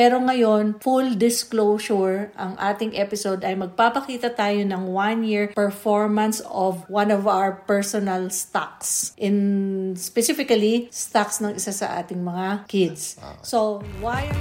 Pero ngayon, full disclosure, ang ating episode ay magpapakita tayo ng one-year performance of one of our personal stocks. In specifically, stocks ng isa sa ating mga kids. So, why...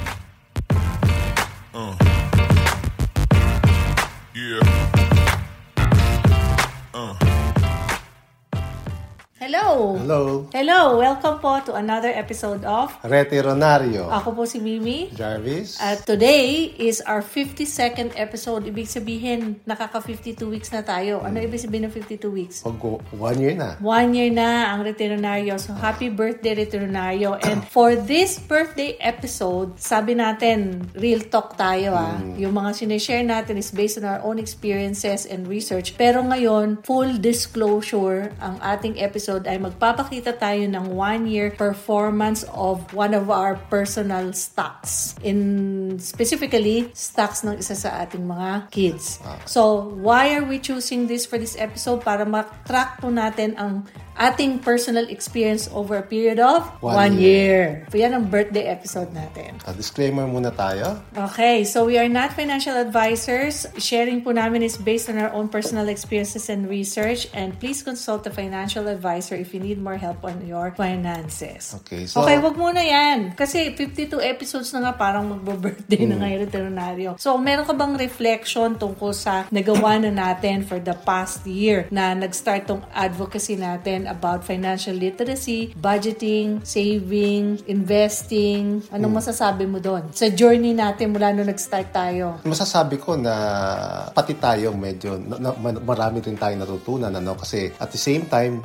Hello! Hello, Hello! Welcome po to another episode of Rete Ronario. Ako po si Mimi. Jarvis. At today is our 52nd episode. Ibig sabihin, nakaka-52 weeks na tayo. Ano ibig sabihin ng 52 weeks? Pag one year na. One year na ang Reteronario. So, happy birthday, Reteronario. And for this birthday episode, sabi natin, real talk tayo ah. Yung mga sinishare natin is based on our own experiences and research. Pero ngayon, full disclosure, ang ating episode ay magpapakita tayo ng one-year performance of one of our personal stocks. In specifically, stocks ng isa sa ating mga kids. So, why are we choosing this for this episode? Para matrack po natin ang ating personal experience over a period of one, One year. So, yan ang birthday episode natin. Ah, disclaimer muna tayo. Okay, so we are not financial advisors. Sharing po namin is based on our own personal experiences and research. And please consult a financial advisor if you need more help on your finances. Okay, so- okay, wag muna yan. Kasi 52 episodes na nga parang magbo-birthday Hmm. na ngayon Veterinario. So, meron ka bang reflection tungkol sa nagawa na natin for the past year na nag-start tong advocacy natin about financial literacy, budgeting, saving, investing. Anong Hmm. masasabi mo doon? Sa journey natin mula nung nag-start tayo. Masasabi ko na pati tayo medyo na, na- marami rin tayong natutunan ano kasi at the same time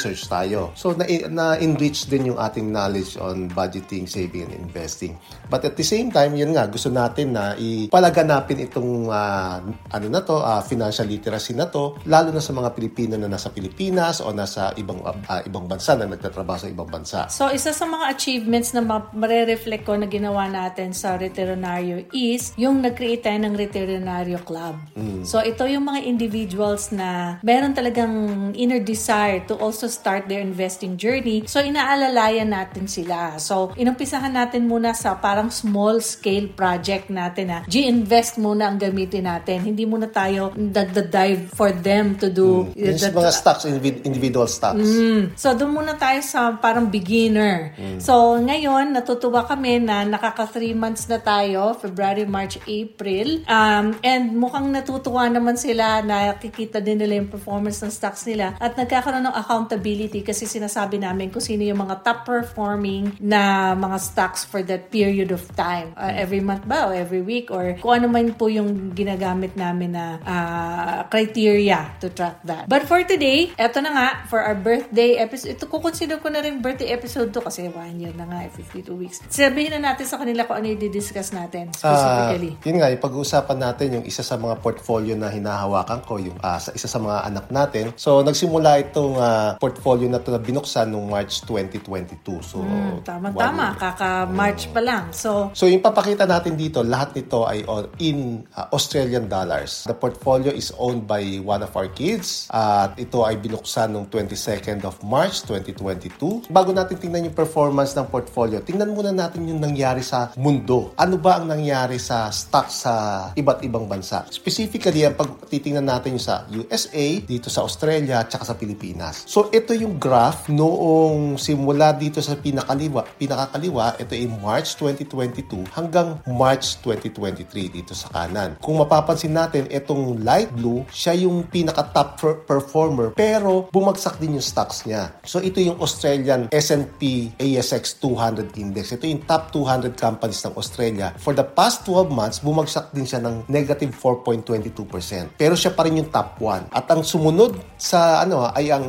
nagre-research tayo. So na, na-enrich din yung ating knowledge on budgeting, saving and investing. But at the same time, yun nga gusto natin na ipalaganapin itong ah, ano na to, ah, financial literacy na to lalo na sa mga Pilipino na nasa Pilipinas o nasa ibang ah, ibang bansa na nagtatrabaho sa ibang bansa. So, isa sa mga achievements na ma- marereflect ko na ginawa natin sa Veterinario is yung nag-create tayo ng Veterinario Club. So, ito yung mga individuals na meron talagang inner desire to also start their investing journey. So, inaalalayan natin sila. So, inumpisahan natin muna sa parang small scale project natin na G-invest muna ang gamitin natin. Hindi muna tayo nagda-dive for them to do Yung the- mga stocks, individ- individual stocks. So, doon muna tayo sa parang beginner. So, ngayon, natutuwa kami na nakaka 3 months na tayo, February, March, April. Um, and mukhang natutuwa naman sila na kikita din nila yung performance ng stocks nila at nagkakaroon ng accountability kasi sinasabi namin kung sino yung mga top performing na mga stocks for that period of time. Uh, every month ba o every week or kung ano man po yung ginagamit namin na ah, criteria to track that. But for today, eto na nga, for our birthday episode, ito kukonsider ko na rin birthday episode to kasi one year na nga, eh, 52 weeks. Sabihin na natin sa kanila kung ano yung discuss natin specifically. yun nga, yung pag-uusapan natin yung isa sa mga portfolio na hinahawakan ko, yung ah, sa isa sa mga anak natin. So, nagsimula itong ah, portfolio na to na binuksan noong March 2022. So, Hmm, Tama-tama, one year. kaka-March pa lang. So, So, yung papakita natin dito, lahat nito ay in ah, Australian dollars. The portfolio is owned by one of our kids. At ito ay binuksan noong 22nd of March 2022. Bago natin tingnan yung performance ng portfolio, tingnan muna natin yung nangyari sa mundo. Ano ba ang nangyari sa stocks sa iba't ibang bansa? Specifically, ang pag titingnan natin yung sa USA, dito sa Australia, at sa Pilipinas. So, ito yung graph noong simula dito sa pinakaliwa, pinakakaliwa, ito ay March 2022 hanggang March 2023 dito sa kanan. Kung mapapansin natin, itong light blue, siya yung pinaka-top per- performer pero bumagsak din yung stocks niya. So ito yung Australian S&P ASX 200 Index. Ito yung top 200 companies ng Australia. For the past 12 months, bumagsak din siya ng negative 4.22%. Pero siya pa rin yung top 1. At ang sumunod sa ano ay ang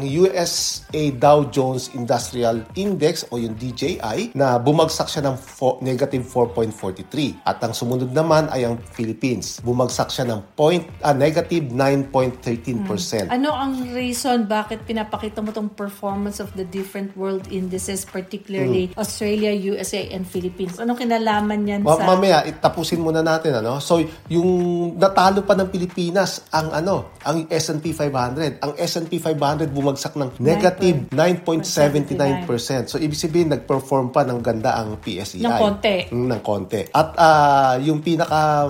USA Dow Jones Industrial Index o yung DJI na bumagsak siya ng fo- negative 4.42%. 9.43. At ang sumunod naman ay ang Philippines. Bumagsak siya ng point, ah, negative 9.13%. Ano ang reason bakit pinapakita mo tong performance of the different world indices, particularly Australia, USA, and Philippines? Anong kinalaman yan Ma- sa... mamaya itapusin muna natin ano. So yung natalo pa ng Pilipinas ang ano, ang S&P 500. Ang S&P 500 bumagsak ng negative 9.79%. So ibig sabihin nag-perform pa ng ganda ang PSEI. Ng konti. Mm, ng konti. At ah, yung pinaka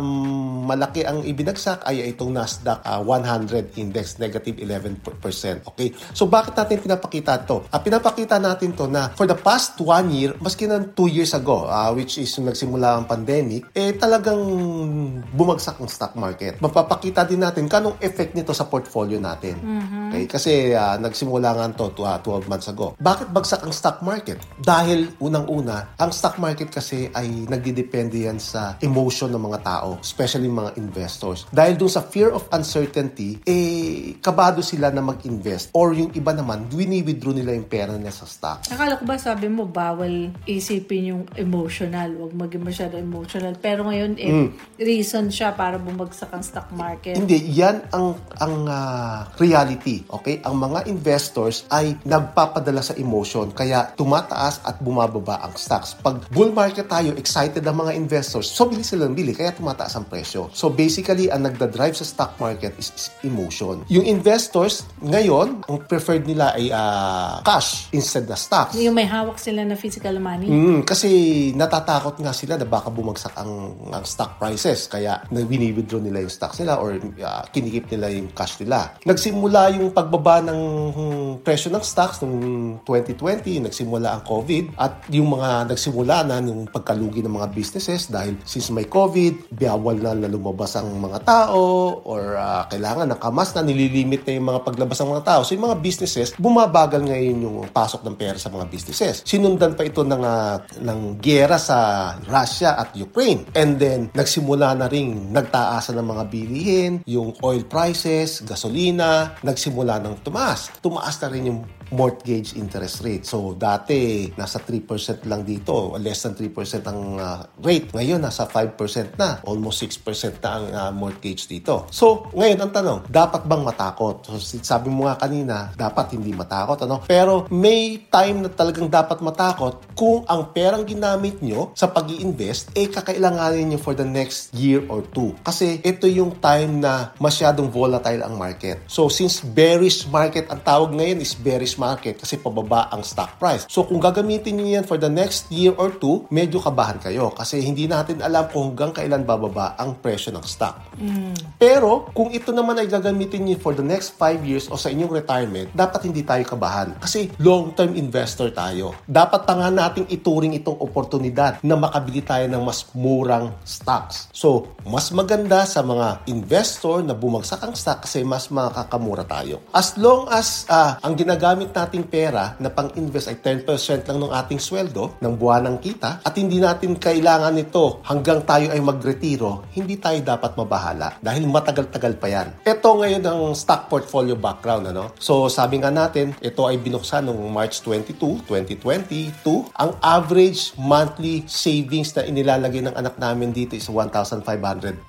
malaki ang ibinagsak ay itong Nasdaq ah, 100 index negative 11%. Okay? So bakit natin pinapakita to? Ah, pinapakita natin to na for the past one year, maski na two years ago, ah, which is yung nagsimula ang pandemic, eh talagang bumagsak ang stock market. Mapapakita din natin kanong effect nito sa portfolio natin. Okay? Kasi ah, nagsimula nga to to, ah, 12 months ago. Bakit bagsak ang stock market? Dahil unang-una, ang stock market kasi ay nagdidepende yan sa emotion ng mga tao, especially mga investors. Dahil dun sa fear of uncertainty, eh, kabado sila na mag-invest. Or yung iba naman, wini-withdraw nila yung pera nila sa stock. Akala ko ba sabi mo bawal isipin yung emotional, wag maging masyado emotional. Pero ngayon eh, Mm. reason siya para bumagsak ang stock market. Hindi, yan ang ang ah, reality. Okay? Ang mga investors ay nagpapadala sa emotion kaya tumataas at bumababa ang stocks. Pag bull market tayo, excited ang mga investors, so bili silang bili kaya tumataas ang presyo. So basically, ang nagda-drive sa stock market is, is emotion. Yung investors ngayon, ang preferred nila ay ah, cash instead na stocks. Yung may hawak sila na physical money. Mm, kasi natatakot nga sila na baka bumagsak ang, ang stock prices. Kaya wini-withdraw nila yung stocks nila or uh, kinikip nila yung cash nila. Nagsimula yung pagbaba ng hmm, presyo ng stocks noong 2020, nagsimula ang COVID at yung mga nagsimula na yung pagkalugi ng mga businesses dahil since may COVID, bawal na na lumabas ang mga tao or uh, kailangan nakamas na nililimit na yung mga paglabas ng mga tao. So yung mga businesses, bumabagal ngayon yung pasok ng pera sa mga businesses. Sinundan pa ito ng, ah, ng gera sa Russia at Ukraine. And then, nagsimula na rin nagtaasan ng mga bilihin, yung oil prices, gasolina, nagsimula ng tumaas. Tumaas na rin yung mortgage interest rate. So, dati, nasa 3% lang dito, less than 3% ang ah, rate. Ngayon, nasa 5% na. Almost 6% na ang ah, mortgage dito. So, ngayon, ang tanong, dapat bang matakot? So, sabi mo nga kanina, dapat hindi matakot. Ano? Pero, may time na talagang dapat matakot kung ang perang ginamit nyo sa pag invest eh kakailanganin nyo for the next year or two. Kasi ito yung time na masyadong volatile ang market. So, since bearish market, ang tawag ngayon is bearish market kasi pababa ang stock price. So kung gagamitin niyo yan for the next year or two, medyo kabahan kayo kasi hindi natin alam kung hanggang kailan bababa ang presyo ng stock. Pero kung ito naman ay gagamitin niyo for the next 5 years o sa inyong retirement, dapat hindi tayo kabahan kasi long-term investor tayo. Dapat pa nga nating ituring itong oportunidad na makabili tayo ng mas murang stocks. So, mas maganda sa mga investor na bumagsak ang stock kasi mas makakamura tayo. As long as ah, ang ginagamit nating pera na pang-invest ay 10% lang ng ating sweldo, ng buwanang kita, at hindi natin kailangan nito hanggang tayo ay magretiro, hindi tayo dapat mabahala dahil matagal-tagal pa yan. Ito ngayon ang stock portfolio background. Ano? So sabi nga natin, ito ay binuksan noong March 22, 2022. Ang average monthly savings na inilalagay ng anak namin dito is 1,500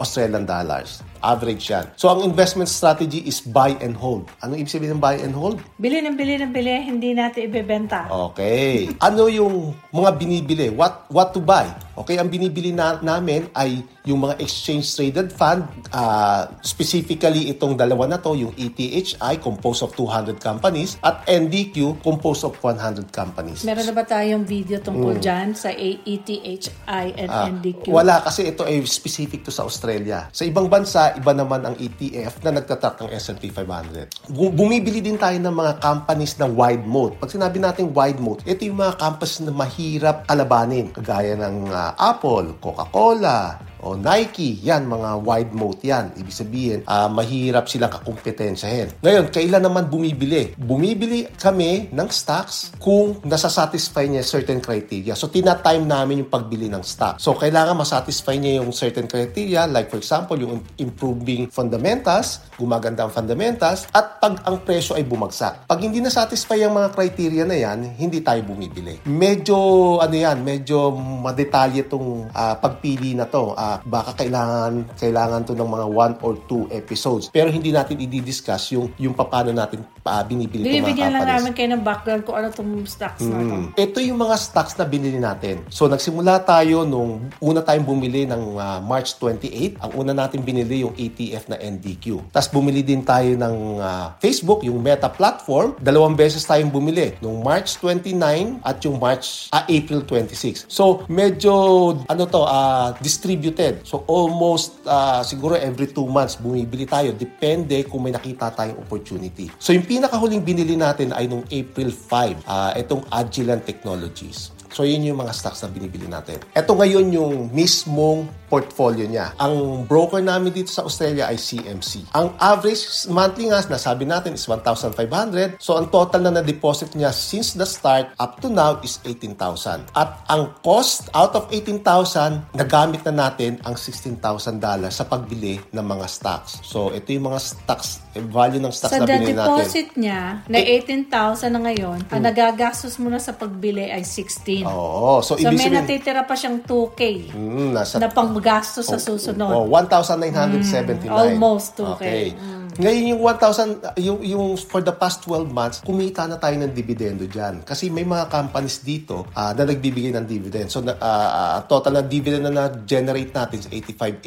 Australian dollars. Average yan. So ang investment strategy is buy and hold. Ano ibig sabihin ng buy and hold? Bili ng bili ng bili, hindi natin ibebenta. Okay. Ano yung mga binibili? What what to buy? Okay, ang binibili na, namin ay yung mga exchange traded fund, ah, specifically itong dalawa na to, yung ETHI composed of 200 companies at NDQ composed of 100 companies. Meron na ba tayong video tungkol dyan sa AETHI and Mm. Ah, NDQ? Wala kasi ito ay specific to sa Australia. Sa ibang bansa, iba naman ang ETF na nagtatrack ng S&P 500. Bu- Bumibili din tayo ng mga companies na wide moat. Pag sinabi natin wide moat, ito yung mga companies na mahirap kalabanin. Kagaya ng ah, Apple, Coca-Cola, o Nike, yan, mga wide moat yan. Ibig sabihin, uh, mahirap silang kakumpetensyahin. Ngayon, kailan naman bumibili? Bumibili kami ng stocks kung nasasatisfy niya certain criteria. So, tinatime namin yung pagbili ng stock. So, kailangan masatisfy niya yung certain criteria like for example, yung improving fundamentals, gumaganda ang fundamentals, at pag ang presyo ay bumagsak. Pag hindi na-satisfy ang mga criteria na yan, hindi tayo bumibili. Medyo, ano yan, medyo madetalye itong uh, pagpili na to. Uh, baka kailangan, kailangan to ng mga one or two episodes. Pero hindi natin i-discuss yung, yung paano natin uh, binibili itong mga Bibigyan lang namin kayo ng background kung ano itong stocks na to. Mm. Ito yung mga stocks na binili natin. So, nagsimula tayo nung una tayong bumili ng uh, March 28. Ang una natin binili yung ETF na NDQ. Tapos bumili din tayo ng uh, Facebook, yung Meta platform. Dalawang beses tayong bumili. Nung March 29 at yung March, uh, April 26. So, medyo, ano to, uh, distributed. So, almost uh, siguro every two months bumibili tayo. Depende kung may nakita tayong opportunity. So, yung pinakahuling binili natin ay nung April 5. Uh, itong Agilent Technologies. So, yun yung mga stocks na binibili natin. Ito ngayon yung mismong portfolio niya. Ang broker namin dito sa Australia ay CMC. Ang average monthly nga, nasabi natin, is 1,500. So, ang total na na-deposit niya since the start up to now is 18,000. At ang cost out of 18,000, nagamit na natin ang $16,000 sa pagbili ng mga stocks. So, ito yung mga stocks, eh, value ng stocks so, na binili natin. The deposit niya na 18,000 na ngayon, hmm. ang nagagastos mo na sa pagbili ay 16. Oo. So, so ibig may sabihin, natitira pa siyang 2K mm, nasa, na panggastos sa susunod. Oh, 1,979. Mm, almost 2K. Okay. Mm. Ngayon yung 1,000, yung, yung for the past 12 months, kumita na tayo ng dividendo dyan. Kasi may mga companies dito uh, na nagbibigay ng dividend. So, uh, uh, total na dividend na na-generate natin is 85,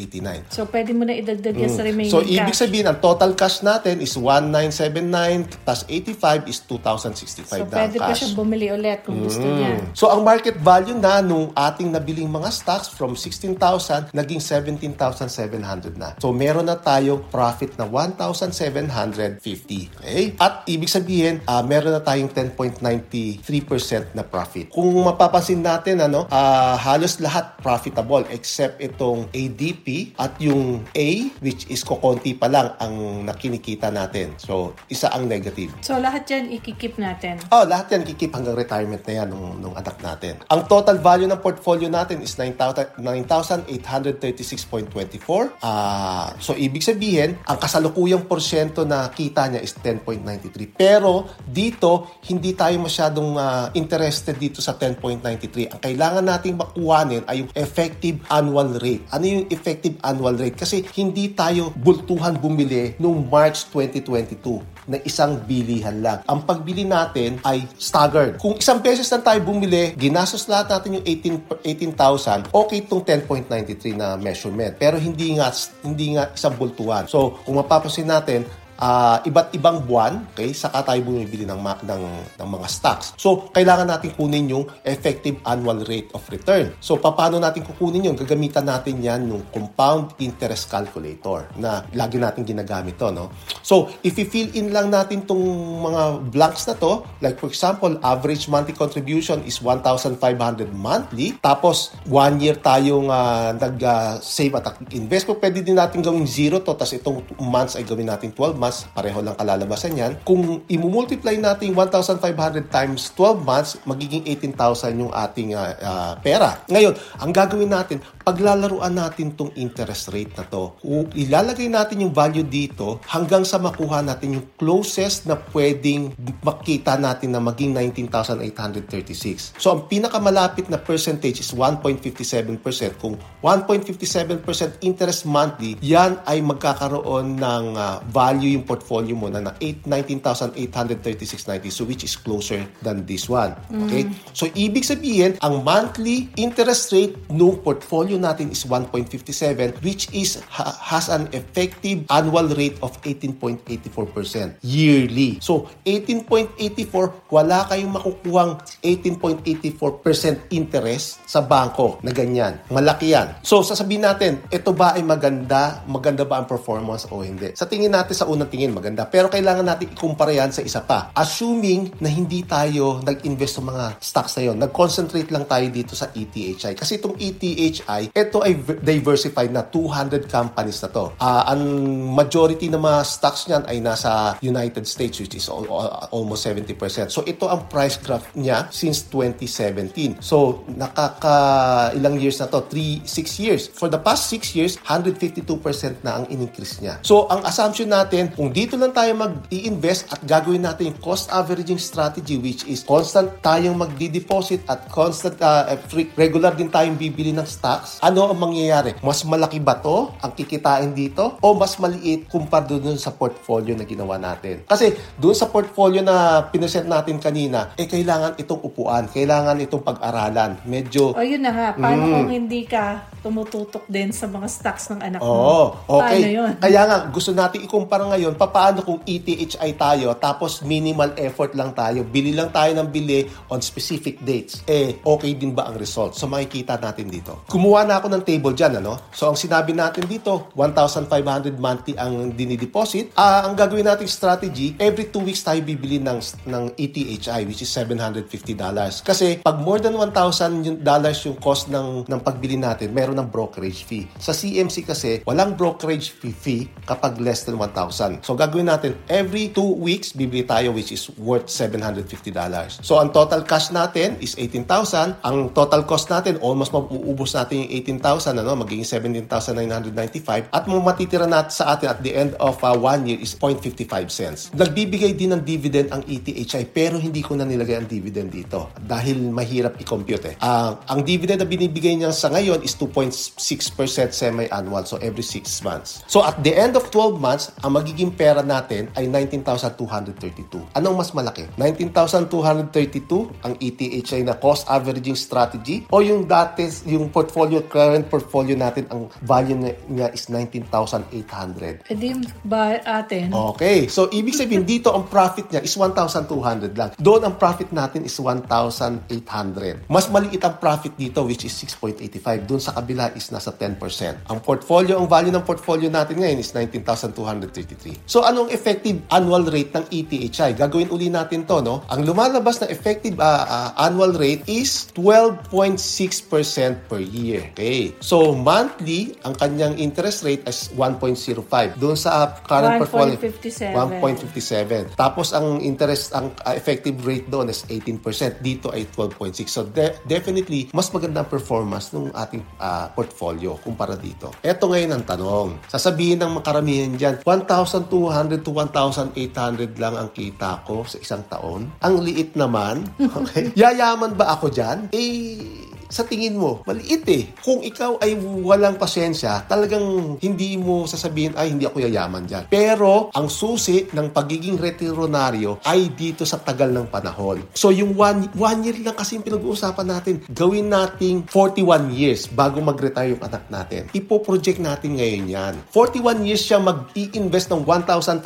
89. So, pwede mo na idagdag yan mm. sa remaining So, cash. ibig sabihin, ang total cash natin is 1,979 plus 85 is 2,065 so, na pwede cash. pa siya bumili ulit kung gusto mm. niya. So, ang market value na nung ating nabiling mga stocks from 16,000 naging 17,700 na. So, meron na tayong profit na 1,750. Okay? At ibig sabihin, uh, meron na tayong 10.93% na profit. Kung mapapansin natin, ano, uh, halos lahat profitable except itong ADP at yung A, which is kokonti pa lang ang nakinikita natin. So, isa ang negative. So, lahat yan ikikip natin? Oh, lahat yan ikikip hanggang retirement na yan nung, nung anak natin. Ang total value ng portfolio natin is 9,836.24. Uh, so, ibig sabihin, ang kasalukuyang porsyento na kita niya is 10.93. Pero dito, hindi tayo masyadong uh, interested dito sa 10.93. Ang kailangan nating makuhanin ay yung effective annual rate. Ano yung effective annual rate? Kasi hindi tayo bultuhan bumili noong March 2022 na isang bilihan lang. Ang pagbili natin ay staggered. Kung isang beses lang tayo bumili, ginastos lahat natin yung 18 18,000, okay itong 10.93 na measurement. Pero hindi nga hindi nga isang bultuhan. So, kung mapapansin natin, uh, iba't ibang buwan, okay, saka tayo bumibili ng, ng, ng mga stocks. So, kailangan natin kunin yung effective annual rate of return. So, paano natin kukunin yun? Gagamitan natin yan yung compound interest calculator na lagi natin ginagamit to, no? So, if i-fill in lang natin tong mga blanks na to, like for example, average monthly contribution is 1,500 monthly, tapos one year tayong uh, nag-save uh, at invest pwede din natin gawing zero to, tapos itong months ay gawin natin 12 months months, pareho lang kalalabasan yan. Kung i-multiply natin 1,500 times 12 months, magiging 18,000 yung ating uh, uh, pera. Ngayon, ang gagawin natin, paglalaruan natin tong interest rate na to, ilalagay natin yung value dito hanggang sa makuha natin yung closest na pwedeng makita natin na maging 19,836. So, ang pinakamalapit na percentage is 1.57%. Kung 1.57% interest monthly, yan ay magkakaroon ng uh, value yung portfolio mo na, na 19,836.90 so which is closer than this one. Okay? Mm. So ibig sabihin, ang monthly interest rate ng portfolio natin is 1.57 which is ha, has an effective annual rate of 18.84% yearly. So 18.84 wala kayong makukuhang 18.84% interest sa bangko na ganyan. Malaki yan. So sasabihin natin, ito ba ay maganda? Maganda ba ang performance o hindi? Sa tingin natin sa unang unang tingin maganda. Pero kailangan natin ikumpara yan sa isa pa. Assuming na hindi tayo nag-invest sa mga stocks na yon, nag-concentrate lang tayo dito sa ETHI. Kasi itong ETHI, ETHI, ito ay diversified na 200 companies na to. Ah, ang majority ng mga stocks niyan ay nasa United States which is al- al- almost 70%. So ito ang price graph niya since 2017. So nakaka ilang years na to? 3 6 years. For the past 6 years, 152% na ang in-increase niya. So ang assumption natin, kung dito lang tayo mag-i-invest at gagawin natin yung cost averaging strategy which is constant tayong magdi-deposit at constant uh, free, regular din tayong bibili ng stocks, ano ang mangyayari? Mas malaki ba to ang kikitain dito o mas maliit kumpara doon sa portfolio na ginawa natin? Kasi doon sa portfolio na pinesent natin kanina, eh kailangan itong upuan, kailangan itong pag-aralan. Medyo O yun na nga, paano Mm. kung hindi ka tumututok din sa mga stocks ng anak mo? Oo, okay. Paano yun? Kaya nga, gusto natin ikumpara ngayon, paano kung ETHI tayo, tapos minimal effort lang tayo, bili lang tayo ng bili on specific dates. Eh, okay din ba ang result? So, makikita natin dito. Kumuha na ako ng table dyan, ano? So, ang sinabi natin dito, 1,500 monthly ang dinideposit. Ah, ang gagawin nating strategy, every two weeks tayo bibili ng, ng ETHI, which is $750. Kasi, pag more than $1,000 dollars yung cost ng, ng pagbili natin, meron ng brokerage fee. Sa CMC kasi, walang brokerage fee, fee kapag less than 1,000. So, gagawin natin, every two weeks, bibili tayo which is worth $750. So, ang total cash natin is 18,000. Ang total cost natin, almost mauubos natin yung 18,000, ano, magiging 17,995. At mo matitira natin sa atin at the end of uh, one year is 0.55 cents. Nagbibigay din ng dividend ang ETHI pero hindi ko na nilagay ang dividend dito dahil mahirap i-compute eh. Ah, ang dividend na binibigay niya sa ngayon is 2.6% semi-annual so every 6 months. So at the end of 12 months, ang magiging pera natin ay 19,232. Anong mas malaki? 19,232 ang ETHI na cost averaging strategy o yung dati yung portfolio current portfolio natin ang value niya- is 19,800. E di ba atin? Okay. So, ibig sabihin, dito ang profit niya is 1,200 lang. Doon ang profit natin is 1,800. Mas maliit ang profit dito which is 6.85. Doon sa kabila is nasa 10%. Ang portfolio, ang value ng portfolio natin ngayon is 19,233. So, anong effective annual rate ng ETHI? Gagawin uli natin to, no? Ang lumalabas na effective ah, ah, annual rate is 12.6% per year. Okay. So, monthly, ang kanyang interest rate is 1.05. Doon sa ah, current portfolio, 1.57. 1.57. Tapos ang interest, ang uh, effective rate doon is 18%. Dito ay 12.6. So de- definitely, mas maganda ang performance ng ating uh, portfolio kumpara dito. Ito ngayon ang tanong. Sasabihin ng makaramihan dyan, 1,200 to 1,800 lang ang kita ko sa isang taon. Ang liit naman. Okay? Yayaman ba ako dyan? Eh, sa tingin mo, maliit eh. Kung ikaw ay walang pasensya, talagang hindi mo sasabihin, ay, hindi ako yayaman dyan. Pero, ang susi ng pagiging retironaryo ay dito sa tagal ng panahon. So, yung one, one year lang kasi pinag-uusapan natin. Gawin nating 41 years bago mag-retire yung anak natin. Ipo-project natin ngayon yan. 41 years siya mag-i-invest ng 1,500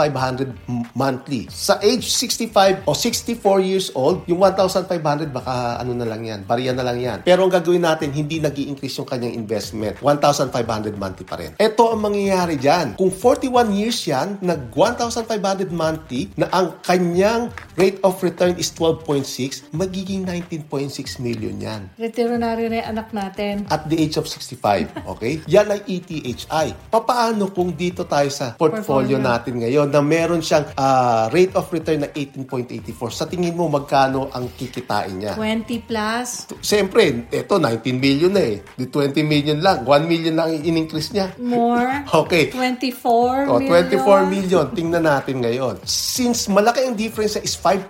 m- monthly. Sa age 65 o 64 years old, yung 1,500 baka ano na lang yan, bariya na lang yan. Pero ang gagawin natin, hindi nag increase yung kanyang investment. 1,500 monthly pa rin. Ito ang mangyayari dyan. Kung 41 years yan, nag 1,500 monthly, na ang kanyang rate of return is 12.6, magiging 19.6 million yan Retiro na rin yung anak natin. at the age of 65. Okay? Yan ay ETHI. Papaano kung dito tayo sa portfolio, Portfolio. natin ngayon na meron siyang ah, rate of return na 18.84? Sa tingin mo, magkano ang kikitain niya? 20 plus, Siyempre, ito 19 million na eh. Di 20 million lang. 1 million lang ang in-increase niya. more, Okay. 24 Oh, million. 24 million. Tingnan natin ngayon. Since malaki ang difference niya is 5%,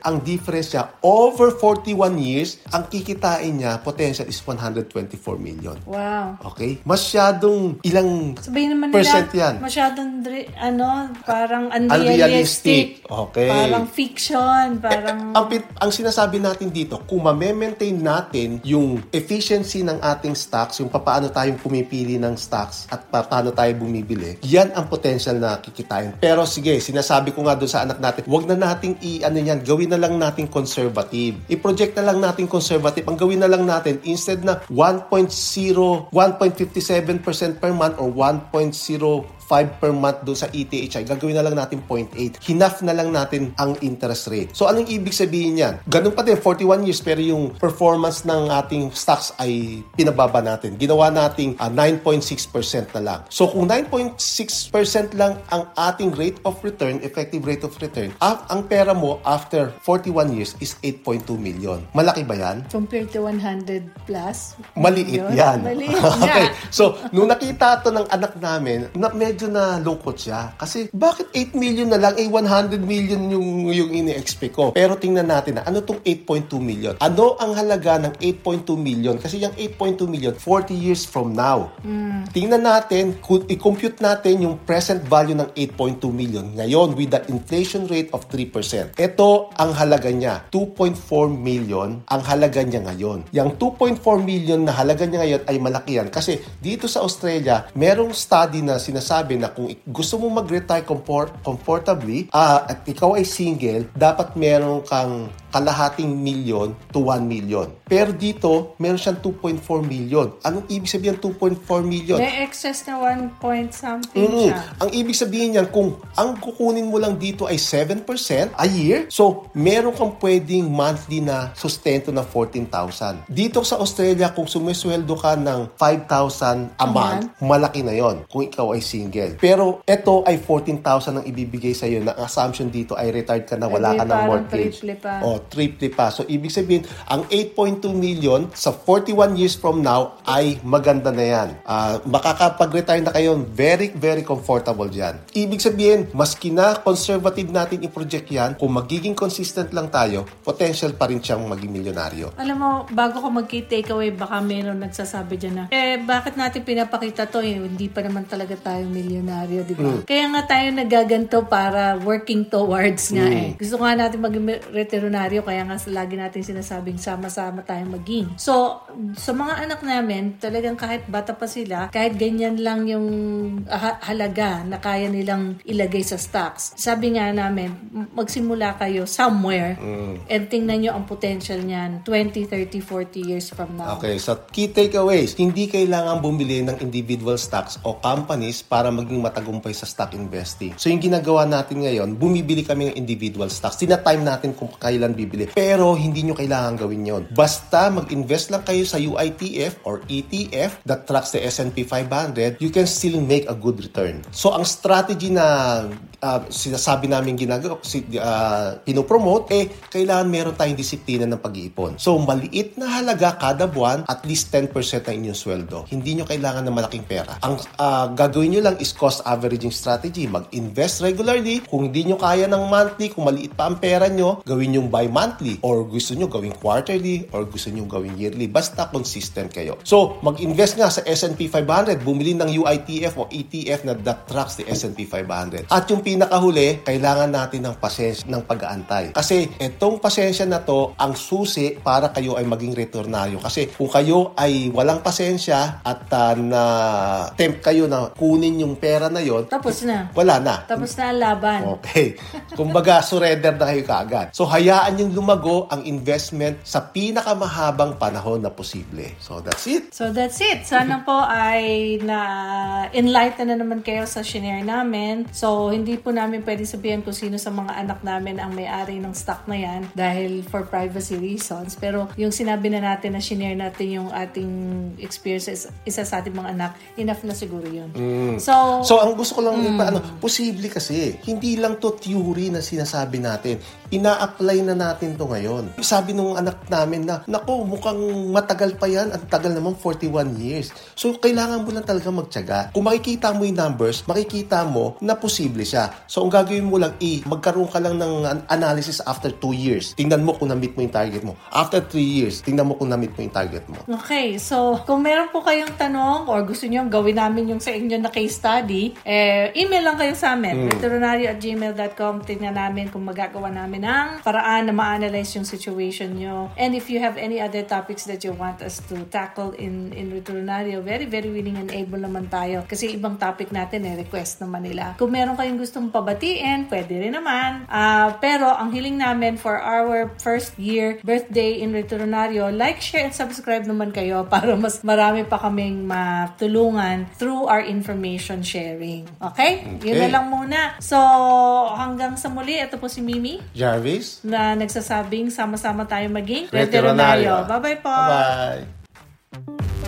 ang difference niya over 41 years, ang kikitain niya, potential is 124 million. Wow. Okay? Masyadong ilang Sabihin naman percent nila, yan? masyadong, ano, parang Unrealistic. unrealistic. Okay. Parang fiction, parang... ang, pit- ang sinasabi natin dito, kung ma-maintain natin yung efficiency ng ating stocks, yung paano tayong pumipili ng stocks at pa- paano tayo bumibili, yan ang potential na kikitain. Pero sige, sinasabi ko nga doon sa anak natin, wag na nating i ano yan, gawin na lang natin conservative. I-project na lang natin conservative. Ang gawin na lang natin instead na 1.0 1.57% per month or 1.05 per month doon sa ETH ay gagawin na lang natin 0.8. Hinaf na lang natin ang interest rate. So anong ibig sabihin yan? Ganun pa din, 41 years pero yung performance ng ating stocks ay pinababa natin. Ginawa nating uh, 9.6% na lang. So kung 9.6% lang ang ating rate of return, effective rate of return, ang, ang pera mo after 41 years is 8.2 million. Malaki ba yan? Compared to 100 plus? Maliit Yun, yan. Maliit okay. So, nung nakita to ng anak namin, na medyo na lungkot siya. Kasi, bakit 8 million na lang? Eh, 100 million yung, yung ini-expect ko. Pero tingnan natin na, ano tong 8.2 million? Ano ang halaga ng 8.2 million? Kasi yung 8.2 million, 40 years from now. Tingnan natin, i-compute natin yung present value ng 8.2 million ngayon with the inflation rate of 3%. Ito ang halaga niya, 2.4 million ang halaga niya ngayon. Yung 2.4 million na halaga niya ngayon ay malaki yan kasi dito sa Australia, merong study na sinasabi na kung gusto mo mag-retire comfort, comfortably ah, at ikaw ay single, dapat meron kang kalahating milyon to 1 million. Pero dito, meron siyang 2.4 million. Anong ibig sabihin ng 2.4 million? May excess na 1 point something Mm. siya. Ang ibig sabihin niyan, kung ang kukunin mo lang dito ay 7% a year, so meron kang pwedeng monthly na sustento na 14,000. Dito sa Australia, kung sumisweldo ka ng 5,000 a month, malaki na yon kung ikaw ay single. Pero ito ay 14,000 ang ibibigay sa iyo na assumption dito ay retired ka na, wala Hindi, ka ng mortgage. pa. O, triple pa. So, ibig sabihin, ang 8.2 million sa 41 years from now ay maganda na yan. Ah, makakapag-retire na kayo, very, very comfortable dyan. Ibig sabihin, maski na conservative natin i-project yan, kung magiging consistent lang tayo, potential pa rin siyang maging milyonaryo. Alam mo, bago ko mag-key takeaway, baka meron nagsasabi dyan na, eh, bakit natin pinapakita to? Eh, hindi pa naman talaga tayo milyonaryo, di ba? Kaya nga tayo nagaganto para working towards nga eh. Gusto nga natin maging returnaryo, kaya nga lagi natin sinasabing sama-sama tayong maging. So, sa mga anak namin, talagang kahit bata pa sila, kahit ganyan lang yung ha- halaga na kaya nilang ilagay sa stocks. Sabi nga namin, magsimula kayo somewhere and tingnan nyo ang potential niyan 20, 30, 40 years from now. Okay, so key takeaways, hindi kailangan bumili ng individual stocks o companies para maging matagumpay sa stock investing. So yung ginagawa natin ngayon, bumibili kami ng individual stocks. Tina-time natin kung kailan bibili. Pero hindi nyo kailangan gawin yon. Basta mag-invest lang kayo sa UITF or ETF that tracks the S&P 500, you can still make a good return. So ang strategy na uh, sinasabi namin ginagawa, si, uh, pinopromote, eh, kailangan meron tayong disiplina ng pag-iipon. So, maliit na halaga kada buwan, at least 10% ng inyong sweldo. Hindi nyo kailangan ng malaking pera. Ang uh, gagawin nyo lang is cost averaging strategy. Mag-invest regularly. Kung hindi nyo kaya ng monthly, kung maliit pa ang pera nyo, gawin yung bi-monthly. Or gusto nyo gawing quarterly, or gusto nyo gawing yearly. Basta consistent kayo. So, mag-invest nga sa S&P 500. Bumili ng UITF o ETF na that tracks the S&P 500. At yung pinakahuli, kailangan natin ng pasensya, ng pag-aantay. Kasi itong pasensya na to, ang susi para kayo ay maging returnaryo. Kasi kung kayo ay walang pasensya at uh, na tempt kayo na kunin yung pera na yon, Tapos na. wala na. Tapos na ang laban. Okay. Kumbaga, surrender na kayo kaagad. So, hayaan yung lumago ang investment sa pinakamahabang panahon na posible. So, that's it. So that's it. Sana po ay na enlighten na naman kayo sa shinare namin. So hindi po namin pwede sabihin kung sino sa mga anak namin ang may-ari ng stock na yan dahil for privacy reasons. Pero yung sinabi na natin na shinare natin yung ating experiences isa sa ating mga anak, enough na siguro yun. So, So, ang gusto ko lang ipa, ano, posible kasi, hindi lang to theory na sinasabi natin. Ina-apply na natin to ngayon. Sabi nung anak namin na, nako, mukhang matagal pa yan. Ang tagal naman, 41 years. So, kailangan mo lang talaga magtyaga. Kung makikita mo yung numbers, makikita mo na posible siya. So, ang gagawin mo lang, i magkaroon ka lang ng an- analysis after 2 years. Tingnan mo kung na-meet mo yung target mo. After 3 years, tingnan mo kung na-meet mo yung target mo. Okay, so kung meron po kayong tanong or gusto niyo gawin namin yung sa inyo na case study, eh, email lang kayo sa amin, veterinary at gmail.com. Tingnan namin kung magagawa namin ng paraan na ma-analyze yung situation nyo. And if you have any other topics that you want us to tackle in in Veterinario, very, very willing and able naman tayo. Kasi ibang topic natin eh, request naman nila. Kung meron kayong gustong pabatiin, pwede rin naman. Ah, pero ang hiling namin for our first year birthday in Veterinario, like, share, and subscribe naman kayo para mas marami pa kaming matulungan through our information sharing. Okay? Yun na Okay. lang muna. So, hanggang sa muli, ito po si Mimi Jarvis? na nagsasabing sama-sama tayo maging retironaryo. Bye-bye po! Bye!